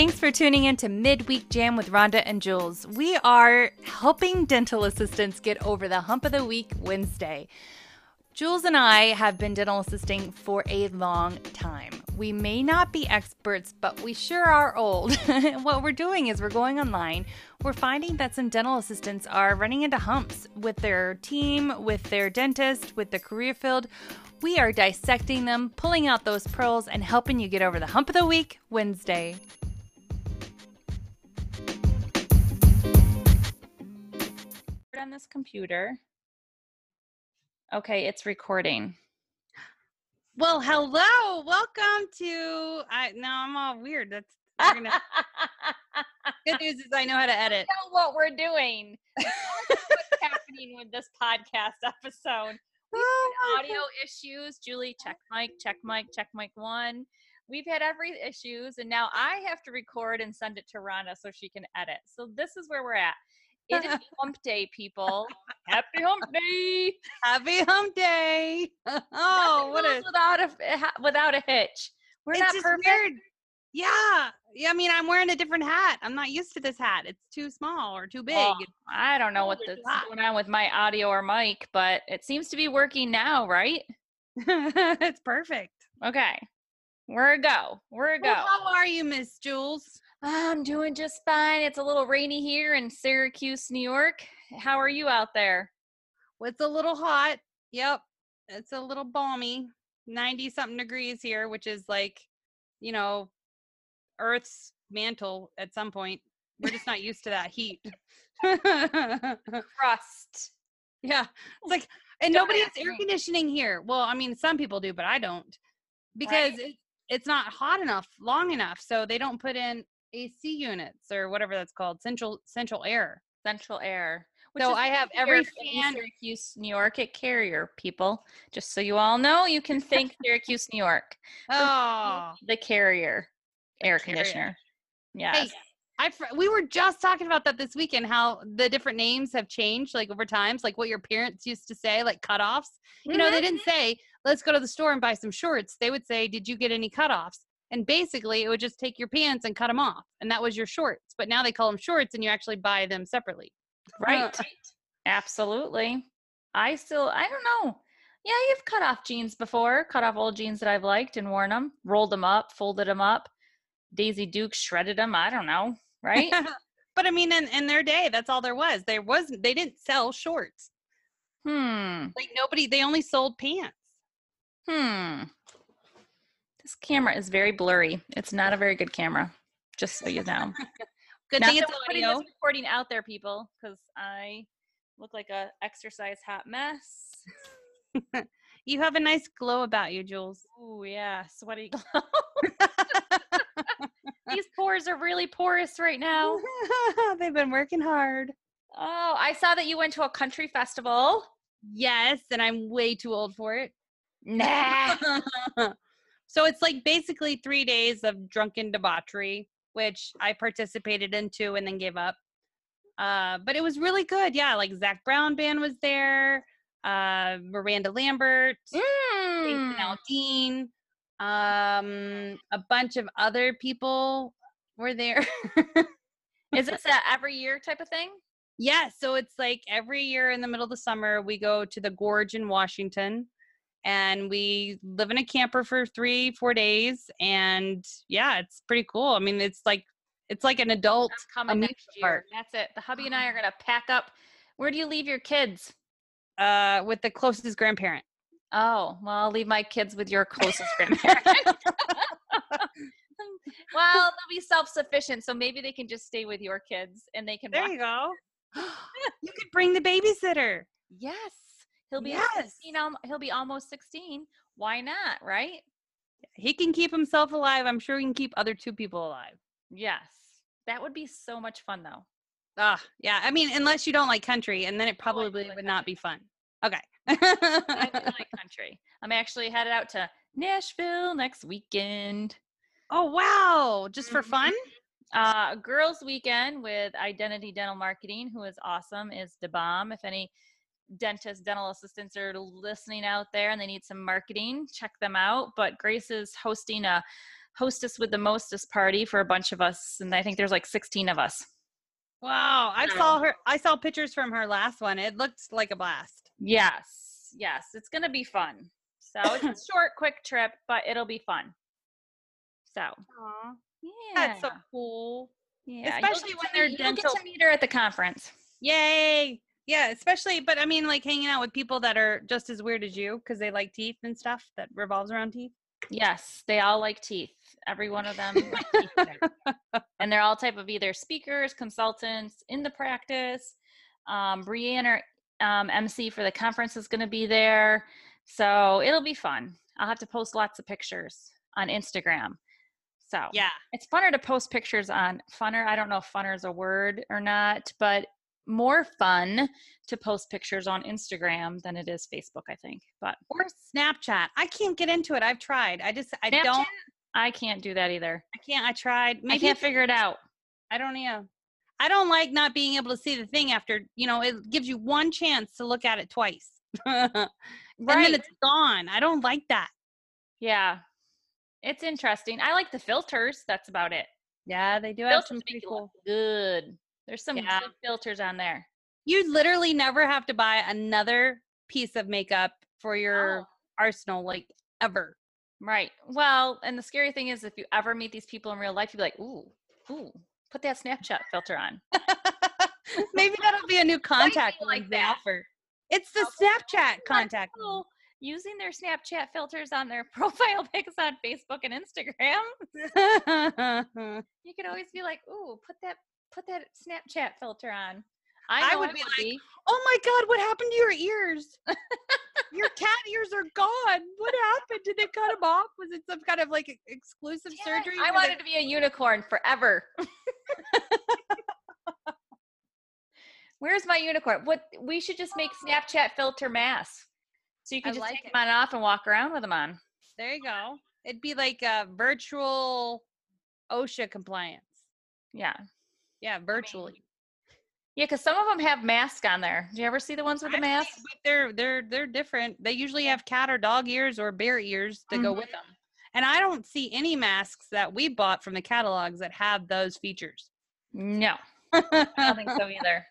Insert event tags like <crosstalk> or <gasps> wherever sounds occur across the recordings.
Thanks for tuning in to Midweek Jam with Rhonda and Jules. We are helping dental assistants get over the hump of the week Wednesday. Jules and I have been dental assisting for a long time. We may not be experts, but we sure are old. <laughs> what we're doing is we're going online. We're finding that some dental assistants are running into humps with their team, with their dentist, with the career field. We are dissecting them, pulling out those pearls, and helping you get over the hump of the week Wednesday. On this computer. Okay, it's recording. Well, hello. Welcome to I now I'm all weird. That's gonna, good <laughs> news is I know how to edit. know what we're doing. <laughs> What's happening with this podcast episode? <laughs> We've Oh had audio issues. Julie, check mic, check mic, check mic one. We've had every issues, and now I have to record and send it to Rhonda so she can edit. So this is where we're at. It is <laughs> hump day, people. Happy hump day. Happy hump day. <laughs> Nothing Oh, what goes a without a without a hitch. We're it's not perfect. weird. Yeah. Yeah, I mean I'm wearing a different hat. I'm not used to this hat. It's too small or too big. Well, I don't know oh, what that's hot. going on with my audio or mic, but it seems to be working now, right? <laughs> it's perfect. Okay. We're a go. We're a go. Well, how are you, Miss Jules? I'm doing just fine. It's a little rainy here in Syracuse, New York. How are you out there? Well, it's a little hot. Yep. It's a little balmy. 90 something degrees here, which is like, you know, Earth's mantle at some point. We're just not used to that heat. <laughs> <laughs> Crust. Yeah. It's like, and Don't nobody has air conditioning here. Well, I mean, some people do, but I don't because it, it's not hot enough, long enough. So they don't put in AC units or whatever that's called, central central air. Central air. So I have every fan- Syracuse, New York at Carrier, people. Just so you all know, you can thank Syracuse, New York. Oh, The Carrier air Carrier. conditioner. Yes. I fr- we were just talking about that this weekend. How the different names have changed, like over times, like what your parents used to say, like cutoffs. You know, Mm-hmm. they didn't say, "Let's go to the store and buy some shorts." They would say, "Did you get any cutoffs?" And basically, it would just take your pants and cut them off, and that was your shorts. But now they call them shorts, and you actually buy them separately. Right. Absolutely. I still, I don't know. Yeah, you've cut off jeans before, cut off old jeans that I've liked and worn them, rolled them up, folded them up. Daisy Duke shredded them. I don't know. Right? <laughs> but I mean, in, in their day, that's all there was. There wasn't. They didn't sell shorts. hmm. Like nobody. They only sold pants. Hmm. This camera is very blurry. It's not a very good camera, just so you know. <laughs> Good Not thing it's audio. this recording out there, people, because I look like a exercise hot mess. <laughs> You have a nice glow about you, Jules. Oh yeah, sweaty <laughs> glow. These pores are really porous right now. They've been working hard. Oh, I saw that you went to a country festival. Yes, and I'm way too old for it. Nah. So it's like basically three days of drunken debauchery, which I participated into and then gave up. Uh, but it was really good. Yeah, like Zac Brown band was there, uh, Miranda Lambert, Mm. Aldean, um, a bunch of other people were there. <laughs> Is this a every year type of thing? Yeah, so it's like every year in the middle of the summer, we go to the Gorge in Washington and we live in a camper for three, four days. And yeah, it's pretty cool. I mean, it's like, it's like an adult. I'm coming next year. park. That's it. The hubby and I are gonna pack up. Where do you leave your kids? Uh, with the closest grandparent. Oh, well, I'll leave my kids with your closest grandparent. <laughs> well, they'll be self-sufficient, so maybe they can just stay with your kids and they can. There you go. <gasps> you could bring the babysitter. <gasps> Yes, he'll be. Yes. You know, he'll be almost sixteen. Why not? Right? He can keep himself alive. I'm sure he can keep other two people alive. Yes, that would be so much fun, though. Ah, yeah. I mean, unless you don't like country, and then it probably like would not be fun. Okay. I like country. I'm actually headed out to Nashville next weekend. oh wow! Just for Mhm. fun? Uh, girls' weekend with Identity Dental Marketing, who is awesome, is the bomb. If any dentists, dental assistants are listening out there and they need some marketing, check them out. But Grace is hosting a hostess with the mostest party for a bunch of us, and I think there's like 16 of us. Wow! I saw her. I saw pictures from her last one. It looked like a blast. Yes, yes, it's gonna be fun. So it's a <laughs> short, quick trip, but it'll be fun. So Aw, yeah, that's so cool. yeah. especially when they're meet- you'll get to meet her at the conference. Yay! Yeah, especially, but I mean, like hanging out with people that are just as weird as you because they like teeth and stuff that revolves around teeth. Yes, they all like teeth. Every one of them, like teeth there. <laughs> and they're all type of either speakers, consultants in the practice. Um, Brianne, our um, MC for the conference, is going to be there, so it'll be fun. I'll have to post lots of pictures on Instagram. So Yeah. it's funner to post pictures on funner. I don't know if funner is a word or not, but more fun to post pictures on Instagram than it is Facebook, I think. But Or Snapchat. I can't get into it. I've tried. I just, I Snapchat? don't, I can't do that either. I can't. I tried. I can't figure it out. I don't know. I don't like not being able to see the thing after, you know, it gives you one chance to look at it twice. <laughs> and then it's gone. I don't like that. Yeah. It's interesting. I like the filters. That's about it. Yeah, they do have some pretty cool. good. There's some Yeah. filters on there. You literally never have to buy another piece of makeup for your Oh, arsenal, like ever. right. Well, and the scary thing is if you ever meet these people in real life, you'll be like, ooh, ooh, put that Snapchat filter on. <laughs> Maybe that'll be a new <laughs> contact like that. offer. It's the I'll be like, Snapchat contact. Using their Snapchat filters on their <laughs> profile pics on Facebook and Instagram. You could always be like, ooh, put that put that Snapchat filter on. I, I would I be like, oh my god, what happened to your ears? <laughs> your cat ears are gone. What happened? Did they cut them off? Was it some kind of like exclusive it, surgery? I where they- wanted to be a unicorn forever. <laughs> Where's my unicorn? What we should just make Snapchat filter masks. So you I can just like take it. them on and off and walk around with them on. There you go. It'd be like a virtual OSHA compliance. Yeah. Yeah, virtually. Yeah, because some of them have masks on there. Do you ever see the ones with the seen- masks? but they're they're they're different. They usually have cat or dog ears or bear ears to go Mhm. with them. And I don't see any masks that we bought from the catalogs that have those features. No, I don't think so <laughs> either.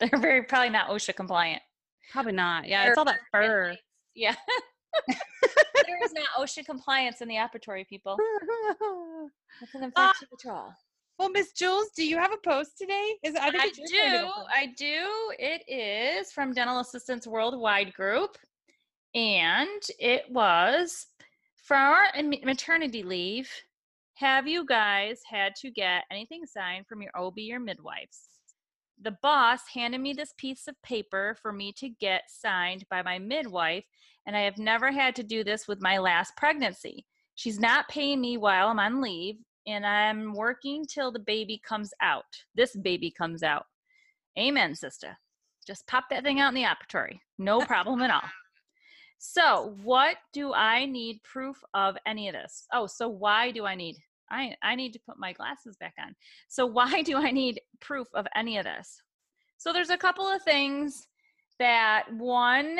They're very probably not OSHA compliant. Probably not. Yeah, They're it's all that <laughs> fur. Yeah. <laughs> there is not OSHA compliance in the operatory, people. That's an Ah, infection control. Well, Miss Jules, do you have a post today? Is it, I think I it's your turn to do. I do. It is from Dental Assistants Worldwide Group. And it was for our maternity leave. Have you guys had to get anything signed from your OB or midwives? The boss handed me this piece of paper for me to get signed by my midwife, and I have never had to do this with my last pregnancy. She's not paying me while I'm on leave, and I'm working till the baby comes out. This baby comes out. Amen, sister. Just pop that thing out in the operatory. No <laughs> problem at all. So, what do I need proof of any of this? Oh, so why do I need I I need to put my glasses back on. So, <laughs> why do I need proof of any of this? So, there's a couple of things that one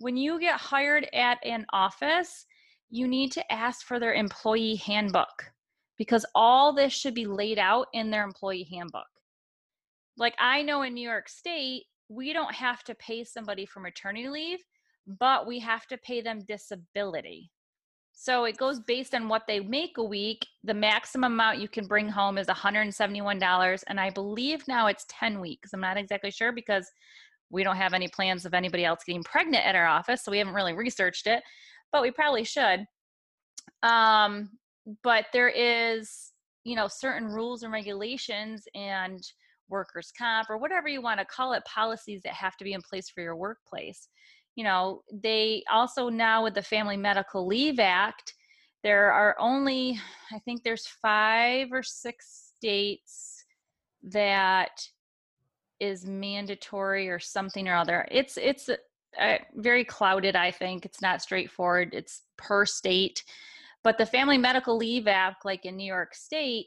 when you get hired at an office, you need to ask for their employee handbook because all this should be laid out in their employee handbook. Like I know in New York State, we don't have to pay somebody for maternity leave, but we have to pay them disability. So it goes based on what they make a week. The maximum amount you can bring home is $171. And I believe now it's 10 weeks. I'm not exactly sure because we don't have any plans of anybody else getting pregnant at our office. So we haven't really researched it, but we probably should. Um, but there is, you know, certain rules and regulations and workers' comp or whatever you want to call it, policies that have to be in place for your workplace you know, they also now with the Family Medical Leave Act, there are only, I think there's five or six states that is mandatory or something or other. It's it's uh, very clouded. I think it's not straightforward. It's per state, but the Family Medical Leave Act, like in New York State,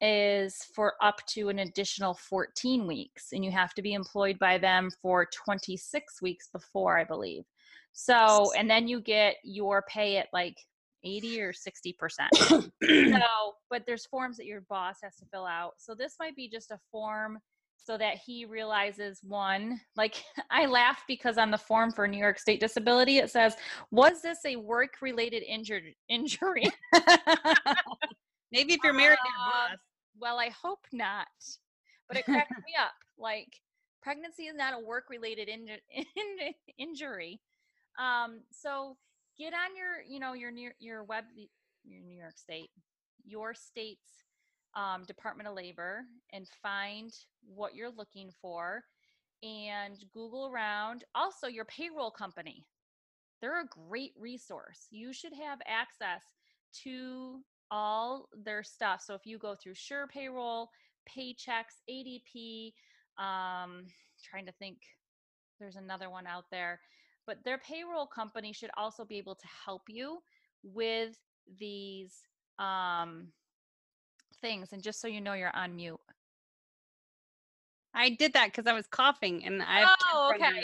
is for up to an additional 14 weeks, and you have to be employed by them for 26 weeks before, I believe. So, and then you get your pay at like 80 or 60 percent. <coughs> so, but there's forms that your boss has to fill out. So this might be just a form so that he realizes one like <laughs> i laugh because on the form for new york state disability. It says was this a work related <laughs> injury? Injury <laughs> Maybe if you're married Uh, boss. well i hope not but it cracks me up. Like pregnancy is not a work related inju- in- injury. Um so get on your you know your near your web your new york state your state's um, department of labor and find what you're looking for and google around. Also your payroll company. They're a great resource. You should have access to all their stuff. So if you go through sure payroll Paychex adp um trying to think there's another one out there. But their payroll company should also be able to help you with these um things and just so you know you're on mute I did that because I was coughing and I. oh okay.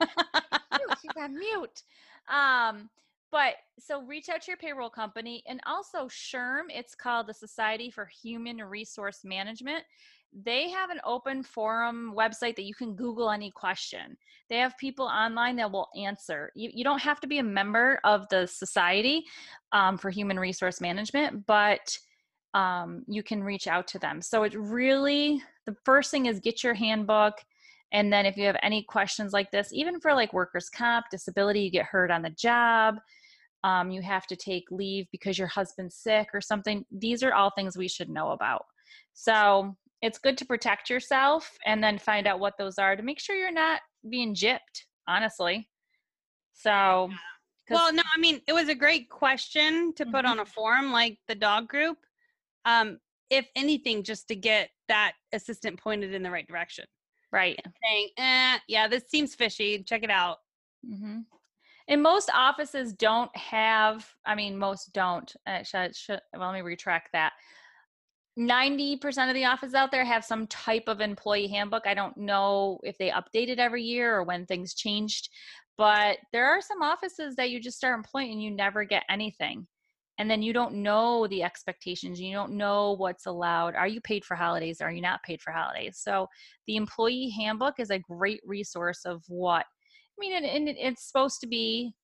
<laughs> <laughs> She's on mute. Um, but so reach out to your payroll company and also SHRM, it's called the Society for Human Resource Management. They have an open forum website that you can Google any question. They have people online that will answer. You, you don't have to be a member of the Society um, for Human Resource Management, but um, you can reach out to them. So it really, the first thing is get your handbook. And then if you have any questions like this, even for like workers' comp, disability, you get hurt on the job, um, you have to take leave because your husband's sick or something. These are all things we should know about. So it's good to protect yourself and then find out what those are to make sure you're not being gypped, honestly. So. Well, no, I mean, it was a great question to put Mhm. on a forum like the dog group. Um, if anything, just to get that assistant pointed in the right direction. right. Saying, eh, yeah, this seems fishy. Check it out. hmm And most offices don't have, I mean, most don't. Uh, should, should, well, let me retract that. 90% of the offices out there have some type of employee handbook. I don't know if they update it every year or when things changed, but there are some offices that you just start employing and you never get anything. And then you don't know the expectations. You don't know what's allowed. Are you paid for holidays? Are you not paid for holidays? So the employee handbook is a great resource of what I mean, and, and it's supposed to be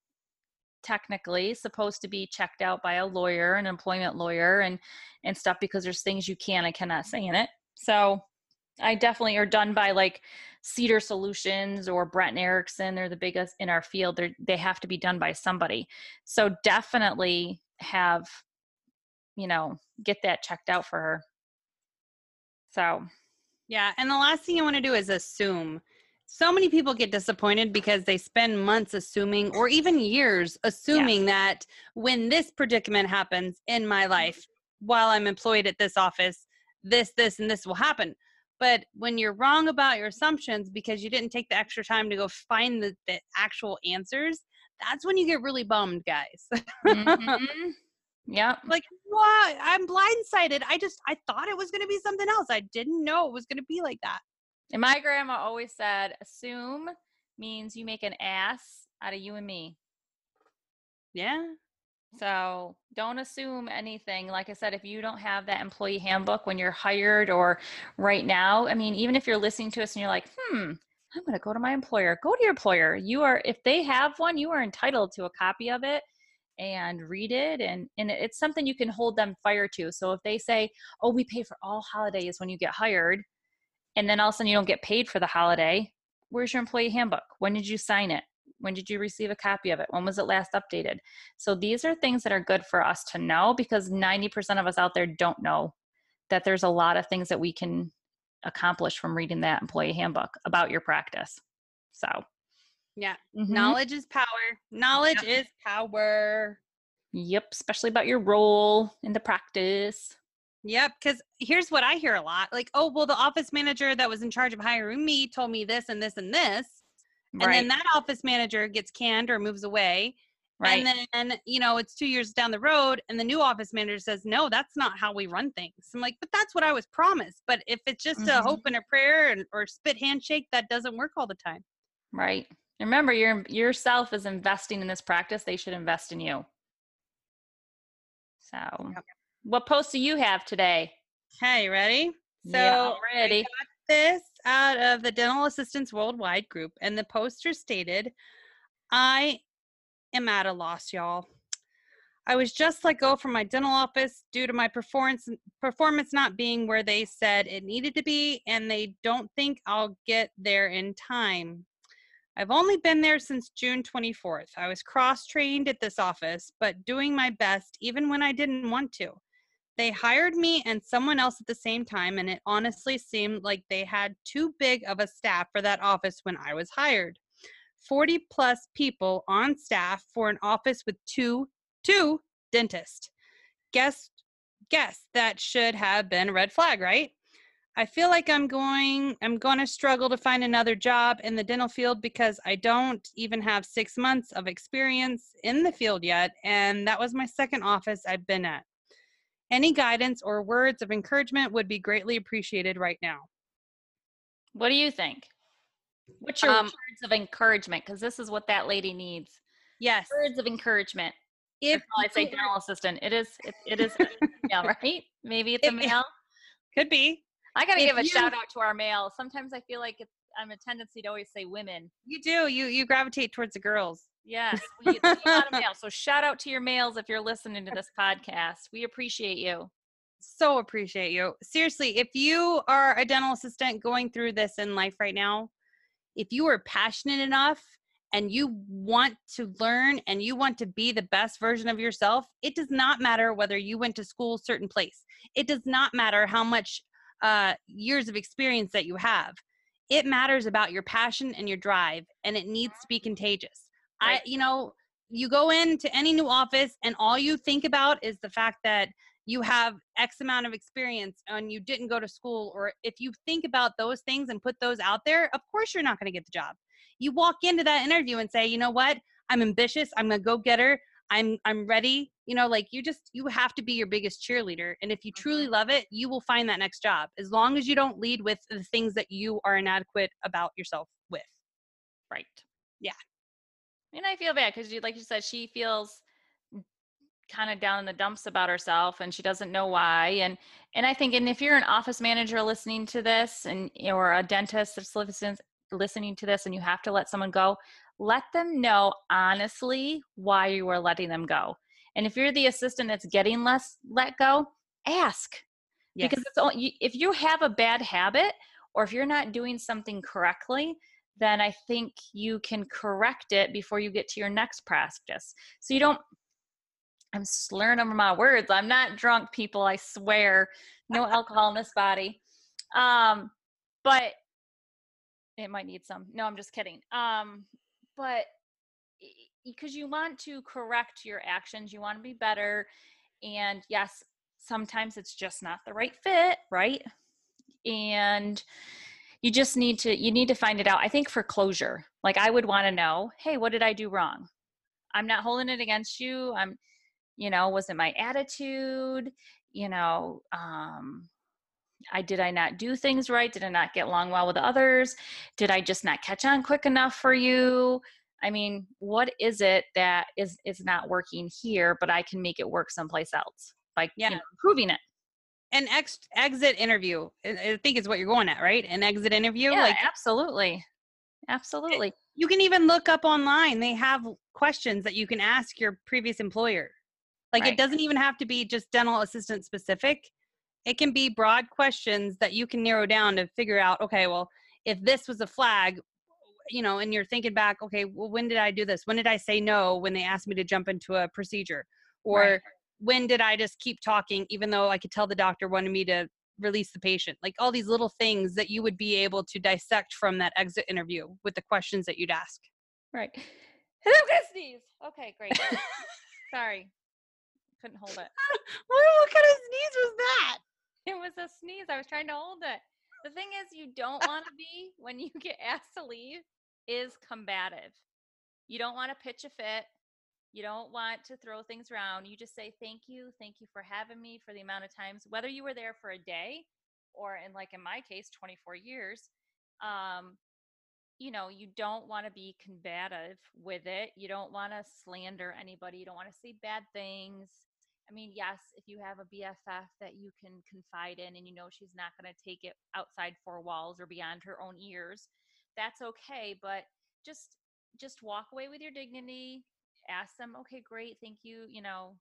technically supposed to be checked out by a lawyer, an employment lawyer, and and stuff because there's things you can and cannot say in it. So I definitely are done by like CEDR Solutions or Brett and Erickson. They're the biggest in our field. They they have to be done by somebody. So definitely have, you know, get that checked out for her. So Yeah. And the last thing you want to do is assume. So many people get disappointed because they spend months assuming, or even years assuming that when this predicament happens in my mm-hmm. life while I'm employed at this office, this, this, and this will happen. But when you're wrong about your assumptions because you didn't take the extra time to go find the, the actual answers, that's when you get really bummed, guys. mhm. yep. like, what? I'm blindsided. I just, I thought it was going to be something else. I didn't know it was going to be like that. And my grandma always said, assume means you make an ass out of you and me. Yeah. So don't assume anything. Like I said, if you don't have that employee handbook when you're hired or right now, I mean, even if you're listening to us and you're like, hmm, I'm going to go to my employer, go to your employer. You are, if they have one, you are entitled to a copy of it and read it. And, and it's something you can hold them fire to. So if they say, oh, we pay for all holidays when you get hired, and then all of a sudden you don't get paid for the holiday, where's your employee handbook? When did you sign it? When did you receive a copy of it? When was it last updated? So these are things that are good for us to know because 90% of us out there don't know that there's a lot of things that we can accomplish from reading that employee handbook about your practice. So, Yeah. mhm. Knowledge is power. Knowledge is power. Yep, especially about your role in the practice. Yep, because here's what I hear a lot like, oh, well, the office manager that was in charge of hiring me told me this and this and this. And then that office manager gets canned or moves away. Right. And then, you know, it's two years down the road, and the new office manager says, no, that's not how we run things. I'm like, but that's what I was promised. But if it's just Mhm. a hope and a prayer and, or spit handshake, that doesn't work all the time. Right. Remember, your yourself is investing in this practice. They should invest in you. So, Yep. what post do you have today? Okay, ready? So yeah, I ready. got this out of the Dental Assistants Worldwide group, and the poster stated, I am at a loss, y'all. I was just let go from my dental office due to my performance performance not being where they said it needed to be, and they don't think I'll get there in time. I've only been there since June 24th. I was cross trained at this office, but doing my best even when I didn't want to. They hired me and someone else at the same time, and it honestly seemed like they had too big of a staff for that office when I was hired. 40 plus people on staff for an office with two two dentists. Guess guess that should have been a red flag, right? I feel like I'm going I'm going to struggle to find another job in the dental field because I don't even have 6 months of experience in the field yet and that was my second office I've been at. Any guidance or words of encouragement would be greatly appreciated right now. What do you think? What's your Um, words of encouragement? Because this is what that lady needs. Yes. Words of encouragement. If I say are- dental assistant. It is. It, it is. it is a male, <laughs> right? Maybe it's a male. <laughs> could be. I gotta if give a you- shout out to our male. Sometimes I feel like it's, I'm a tendency to always say women. You do. You you gravitate towards the girls. Yes, <laughs> we, we male. So shout out to your males if you're listening to this podcast. We appreciate you. So appreciate you. Seriously, if you are a dental assistant going through this in life right now, if you are passionate enough and you want to learn and you want to be the best version of yourself, it does not matter whether you went to school a certain place. It does not matter how much uh, years of experience that you have. It matters about your passion and your drive, and it needs to be contagious. I, you know, you go into any new office and all you think about is the fact that you have X amount of experience and you didn't go to school, or if you think about those things and put those out there, of course you're not going to get the job. You walk into that interview and say, you know what, I'm ambitious, I'm a go getter, I'm I'm ready. You know, like you just you have to be your biggest cheerleader, and if you truly mm-hmm. love it, you will find that next job. As long as you don't lead with the things that you are inadequate about yourself with. Right. Yeah. And I feel bad because, you, like you said, she feels kind of down in the dumps about herself and she doesn't know why. And and I think, and if you're an office manager listening to this, and or a dentist that's listening listening to this, and you have to let someone go, let them know honestly why you are letting them go. And if you're the assistant that's getting less let go, ask because it's you- if you have a bad habit or if you're not doing something correctly then i think you can correct it before you get to your next practice so you don't i'm slurring over my words. I'm not drunk people i swear. No alcohol in this body. Um but it might need some. No i'm just kidding. Um but because you want to correct your actions you want to be better and yes sometimes it's just not the right fit right? And you just need to you need to find it out. I think for closure like i would want to know hey what did i do wrong? I'm not holding it against you. I'm you know was it my attitude you know um i did i not do things right did i not get along well with others did i just not catch on quick enough for you i mean what is it that is is not working here but i can make it work someplace else by Yeah. you know, improving it An ex- exit interview, I think is what you're going at, right? An exit interview. yeah like absolutely absolutely you can even look up online. They have questions that you can ask your previous employer. Like Right. it doesn't even have to be just dental assistant specific. It can be broad questions that you can narrow down to figure out, okay, well, if this was a flag, you know, and you're thinking back, okay, well, when did I do this? When did I say no when they asked me to jump into a procedure? Or Right. when did I just keep talking even though I could tell the doctor wanted me to release the patient? Like all these little things that you would be able to dissect from that exit interview with the questions that you'd ask. Right. And I'm gonna sneeze. Okay, great. <laughs> Sorry. Couldn't hold it. <laughs> what kind of sneeze was that? It was a sneeze. I was trying to hold it. The thing is, you don't <laughs> want to be when you get asked to leave is combative. You don't want to pitch a fit. You don't want to throw things around. You just say thank you, thank you for having me for the amount of times, whether you were there for a day or, in like in my case, 24 years. Um, you know, you don't want to be combative with it. You don't want to slander anybody. You don't want to say bad things. I mean, yes, if you have a BFF that you can confide in and you know she's not going to take it outside four walls or beyond her own ears, that's okay. But just just walk away with your dignity. Ask them, okay, great, thank you, you know,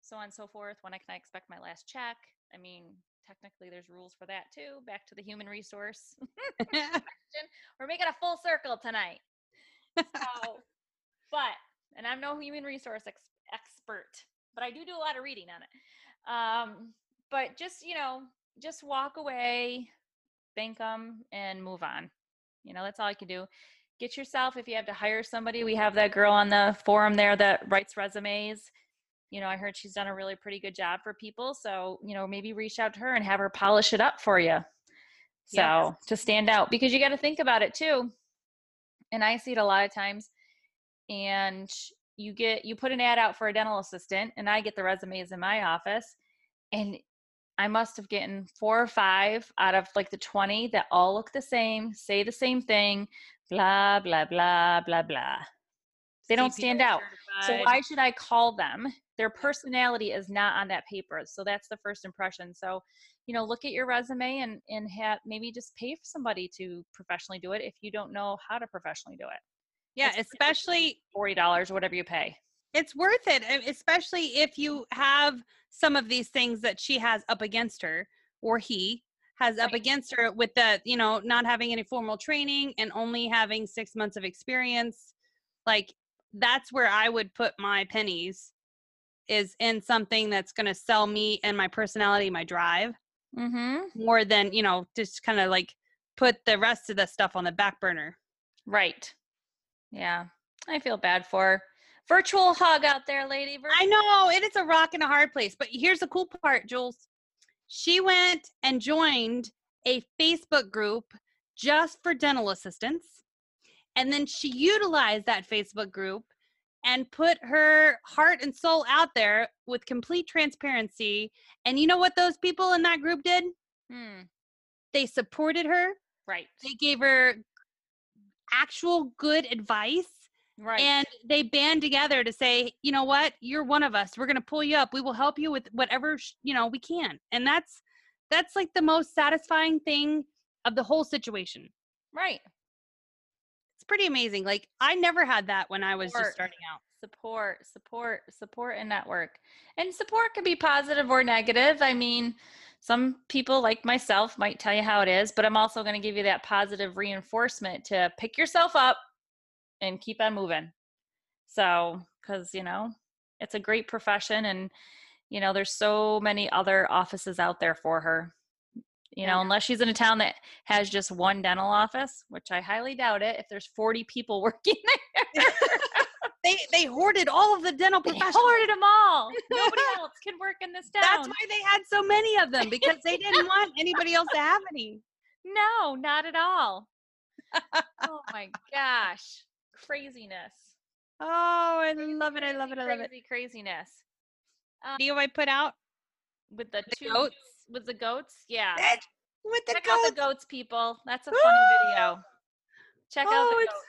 so on and so forth. When I can I expect my last check? I mean, technically there's rules for that too. Back to the human resource. <laughs> <laughs> We're making a full circle tonight. So, <laughs> but, and I'm no human resource ex- expert, but I do do a lot of reading on it. Um, but just, you know, just walk away, thank them, and move on. You know, that's all I can do. Get yourself, if you have to hire somebody, we have that girl on the forum there that writes resumes you know, I heard she's done a really pretty good job for people. So, you know, maybe reach out to her and have her polish it up for you. So yes. to stand out because you got to think about it too. And I see it a lot of times. And you get, you put an ad out for a dental assistant, and I get the resumes in my office. And I must have gotten four or five out of like the 20 that all look the same, say the same thing, blah, blah, blah, blah, blah. They don't stand out. Certified. So why should I call them their personality is not on that paper so that's the first impression so you know look at your resume and and have maybe just pay for somebody to professionally do it if you don't know how to professionally do it yeah it's especially $40 whatever you pay it's worth it especially if you have some of these things that she has up against her or he has up against her with the you know not having any formal training and only having six months of experience like that's where i would put my pennies is in something that's going to sell me and my personality, my drive, mm-hmm. more than you know, just kind of like put the rest of the stuff on the back burner. Right. Yeah, I feel bad for virtual hug out there, lady. Virtual. I know it is a rock and a hard place, but here's the cool part, Jules. She went and joined a Facebook group just for dental assistants. And then she utilized that Facebook group and put her heart and soul out there with complete transparency. And you know what those people in that group did? Hmm. They supported her. Right. They gave her actual good advice. Right. And they band together to say, you know what? You're one of us. We're going to pull you up. We will help you with whatever, you know, we can. And that's that's like the most satisfying thing of the whole situation. Right It's pretty amazing. Like I never had that when I was support, just starting out. Support, support, support and network. And support can be positive or negative. I mean, some people like myself might tell you how it is, but I'm also going to give you that positive reinforcement to pick yourself up and keep on moving. So, cuz you know, it's a great profession and you know, there's so many other offices out there for her you know, unless she's in a town that has just one dental office, which I highly doubt it. If there's 40 people <laughs> working there, they they hoarded all of the dental professionals. They hoarded them all. <laughs> Nobody else can work in this town. That's why they had so many of them because they <laughs> didn't want anybody else to have any. No, not at all. <laughs> oh my gosh, craziness. Oh, I love it. I love it. I love it. Crazy craziness. Um, Video I put out with the, the two goats with the goats. Yeah. with the Check goats. out the goats, people. That's a funny <gasps> video. Check oh, out the goats.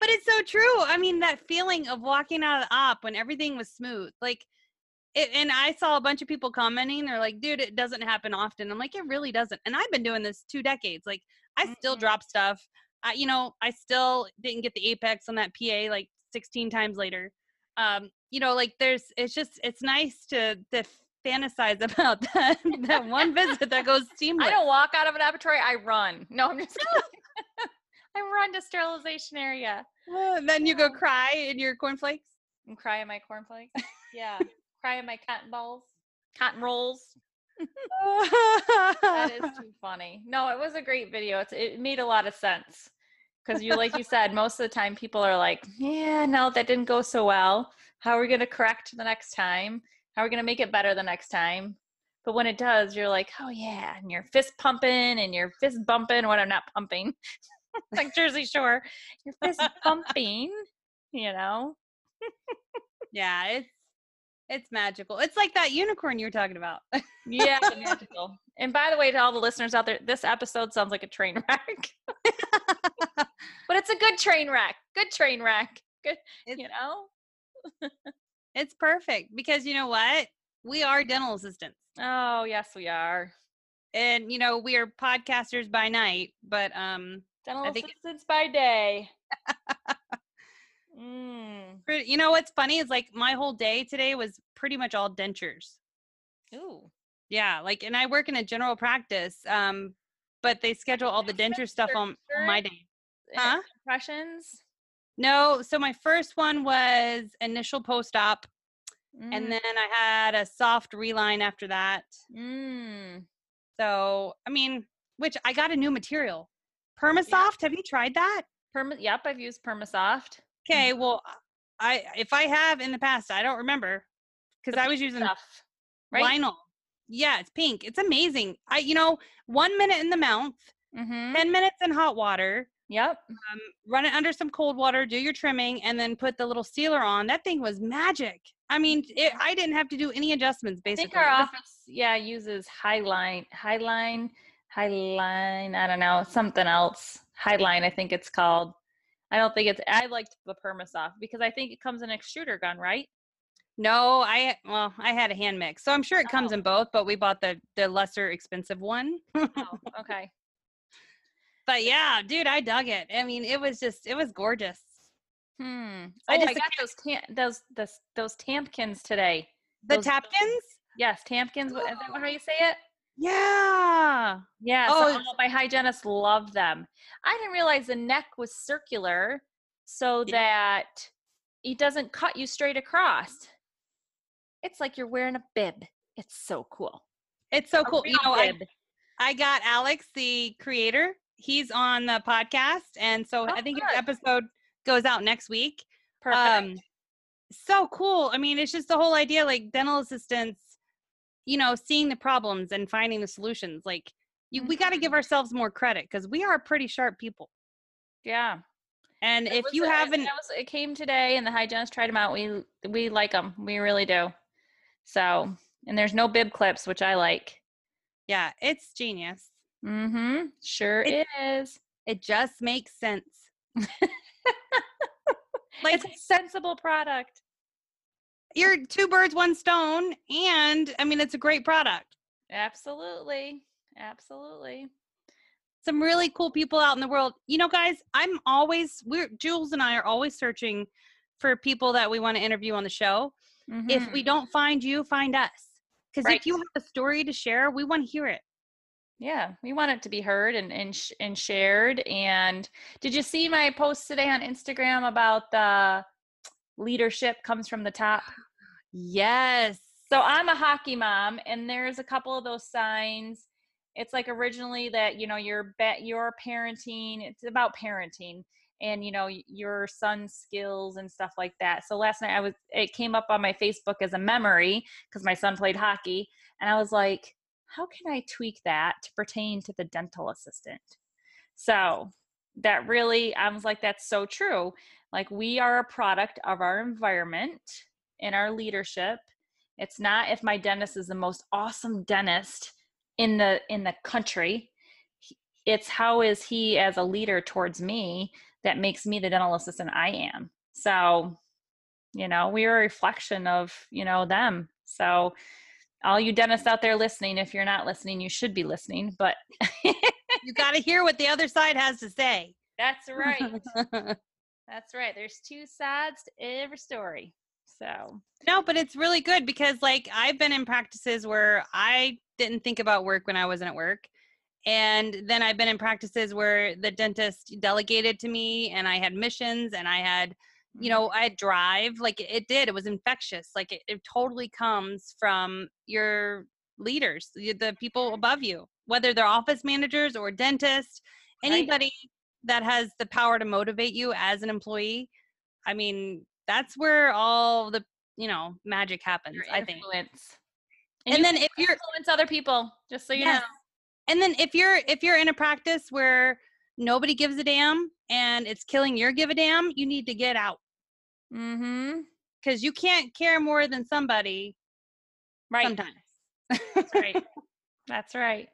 But it's so true. I mean, that feeling of walking out of the op when everything was smooth, like. It, and I saw a bunch of people commenting. They're like, "Dude, it doesn't happen often." I'm like, "It really doesn't." And I've been doing this two decades. Like, I mm-hmm. still drop stuff. I, you know, I still didn't get the apex on that PA like 16 times later. Um, you know, like there's, it's just, it's nice to to fantasize <laughs> about that that one visit that goes <laughs> seamless. I don't walk out of an laboratory. I run. No, I'm just <laughs> I run to sterilization area. Uh, then you go cry in your cornflakes. And cry in my cornflakes. Yeah, <laughs> cry in my cotton balls, cotton rolls. that is <laughs> too funny. No, it was a great video. It's, it made a lot of sense because you, like you said, most of the time people are like, "Yeah, no, that didn't go so well. How are we going to correct the next time?" How are we going to make it better the next time? But when it does, you're like, oh yeah, and you're fist pumping and you're fist bumping when I'm not pumping, <laughs> like Jersey Shore, you're fist <laughs> bumping, you know. Yeah, it's it's magical. It's like that unicorn you were talking about. Yeah, <laughs> magical. And by the way, to all the listeners out there, this episode sounds like a train wreck, but it's a good train wreck. Good train wreck. Good, It's- you know. it's perfect because you know what? We are dental assistants. Oh yes, we are. And you know, we are podcasters by night, but um Dental think- assistants by day. <laughs> mm. you know what's funny is like my whole day today was pretty much all dentures. Ooh. Yeah, like and I work in a general practice. Um but they schedule all the denture stuff on, my day. Huh? Impressions. No, so my first one was initial post-op and then I had a soft reline after that. Mm. So, I mean, which I got a new material. Permasoft, have you tried that? Perma- yep, I've used Permasoft. Okay, well, I if I have in the past, I don't remember because I was using stuff, right? vinyl. Yeah, it's pink. It's amazing. I, you know, one minute in the mouth, Mm-hmm. ten minutes in hot water, Yep. um, run it under some cold water, do your trimming, and then put the little sealer on. That thing was magic. I mean, it, I didn't have to do any adjustments. I Basically, think our office, yeah, uses Highline, Highline, Highline. I don't know, something else. Highline, I think it's called. I don't think it's. I liked the Permasoft because I think it comes in extruder gun, right? no, I well, I had a hand mix, so I'm sure it comes Oh. in both, but we bought the the lesser expensive one. Oh, <laughs> okay. But yeah, dude, I dug it. I mean, it was just, it was gorgeous. Hmm. I I, oh, just I got those tam- those those those Tampkins today. The Those- Tapkins? Yes, Tampkins. Is that how you say it? Yeah. Yeah. Oh, so my hygienists love them. I didn't realize the neck was circular, so that it doesn't cut you straight across. It's like you're wearing a bib. It's so cool. It's so A cool. You know, I. I got Alex, the creator. He's on the podcast. And so Oh, I think his episode goes out next week. Perfect. Um, so cool. I mean, it's just the whole idea like dental assistants, you know, seeing the problems and finding the solutions. Like, you, we got to give Mhm. ourselves more credit because we are pretty sharp people. yeah. And It if was you haven't, it, was, it came today, and the hygienist tried them out. We we like them. We really do. So, and there's no bib clips, which I like. yeah, it's genius. Mm-hmm. Sure It- is. It just makes sense. <laughs> like It's a sensible product. You're two birds, one stone, and I mean, it's a great product. Absolutely. Absolutely. Some really cool people out in the world. You know, guys, I'm always we're Jules and I are always searching for people that we want to interview on the show. If we Mhm. don't find you, find us. Because Right. if you have a story to share, we want to hear it. yeah, we want it to be heard and and, sh- and shared. And did you see my post today on Instagram about the leadership comes from the top? Yes. So I'm a hockey mom, and there's a couple of those signs. It's like originally that you know you're bet you're parenting. It's about parenting and you know your son's skills and stuff like that. So last night I was it came up on my Facebook as a memory because my son played hockey, and I was like, how can I tweak that to pertain to the dental assistant? So that really I was like, that's so true. Like we are a product of our environment and our leadership it's not if my dentist is the most awesome dentist in the in the country. It's how is he as a leader towards me that makes me the dental assistant I am. So, you know, we are a reflection of, you know, them. So, all you dentists out there listening, if you're not listening, you should be listening, but you got to hear what the other side has to say. that's right. <laughs> That's right. There's two sides to every story. So, No, but it's really good because like I've been in practices where I didn't think about work when I wasn't at work. And then I've been in practices where the dentist delegated to me and I had missions and I had, you mm. know, I had drive. Like it, did. It was infectious. Like it, it totally comes from your leaders, the people mm-hmm. above you, whether they're office managers or dentists, Right. anybody that has the power to motivate you as an employee. I mean, that's where all the you know magic happens i think influence. And you then if you're- influence other people, just so you Yes. know. And then if you're if you're in a practice where nobody gives a damn and it's killing your give a damn, you need to get out Mm-hmm. because you can't care more than somebody Right. sometimes. That's right. That's right.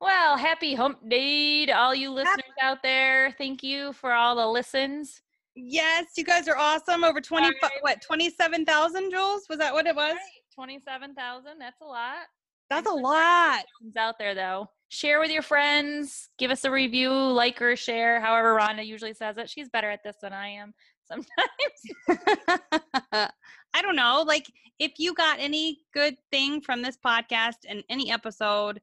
Well, happy hump day to all you listeners out there. Thank you for all the listens. Yes, you guys are awesome. Over twenty Alright. what twenty seven thousand Jules? Was that what it was? 27,000. That's a lot. That's a lot. It's out there though. Share with your friends. Give us a review, like or share. However, Rhonda usually says it. She's better at this than I am <laughs> sometimes. I don't know. Like, if you got any good thing from this podcast and any episode,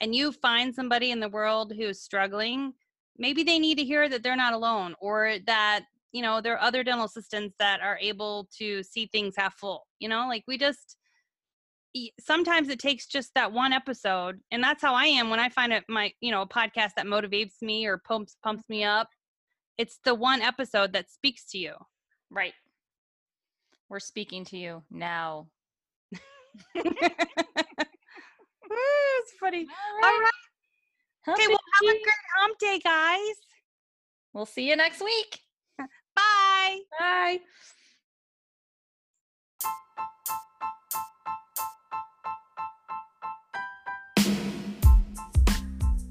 and you find somebody in the world who's struggling, maybe they need to hear that they're not alone or that, you know, there are other dental assistants that are able to see things half full. You know, like we just, sometimes it takes just that one episode. And that's how I am when I find it, my, you know, a podcast that motivates me or pumps, pumps me up. It's the one episode that speaks to you. right. We're speaking to you now. <laughs> it's funny. All All right. Hump Okay, well, have a great hump day, guys. We'll see you next week. Bye. Bye.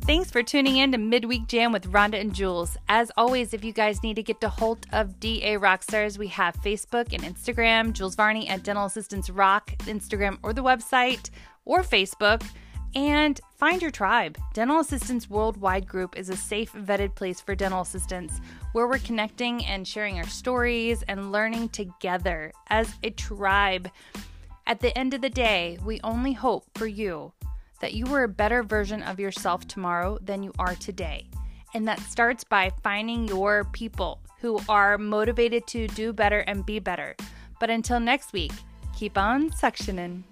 Thanks for tuning in to Midweek Jam with Rhonda and Jules. As always, if you guys need to get to hold of DA Rockstars, we have Facebook and Instagram, Jules Varney at Dental Assistants Rock, Instagram or the website or Facebook. And find your tribe. Dental Assistants Worldwide Group is a safe, vetted place for dental assistants where we're connecting and sharing our stories and learning together as a tribe. At the end of the day, we only hope for you that you are a better version of yourself tomorrow than you are today. And that starts by finding your people who are motivated to do better and be better. But until next week, keep on suctioning.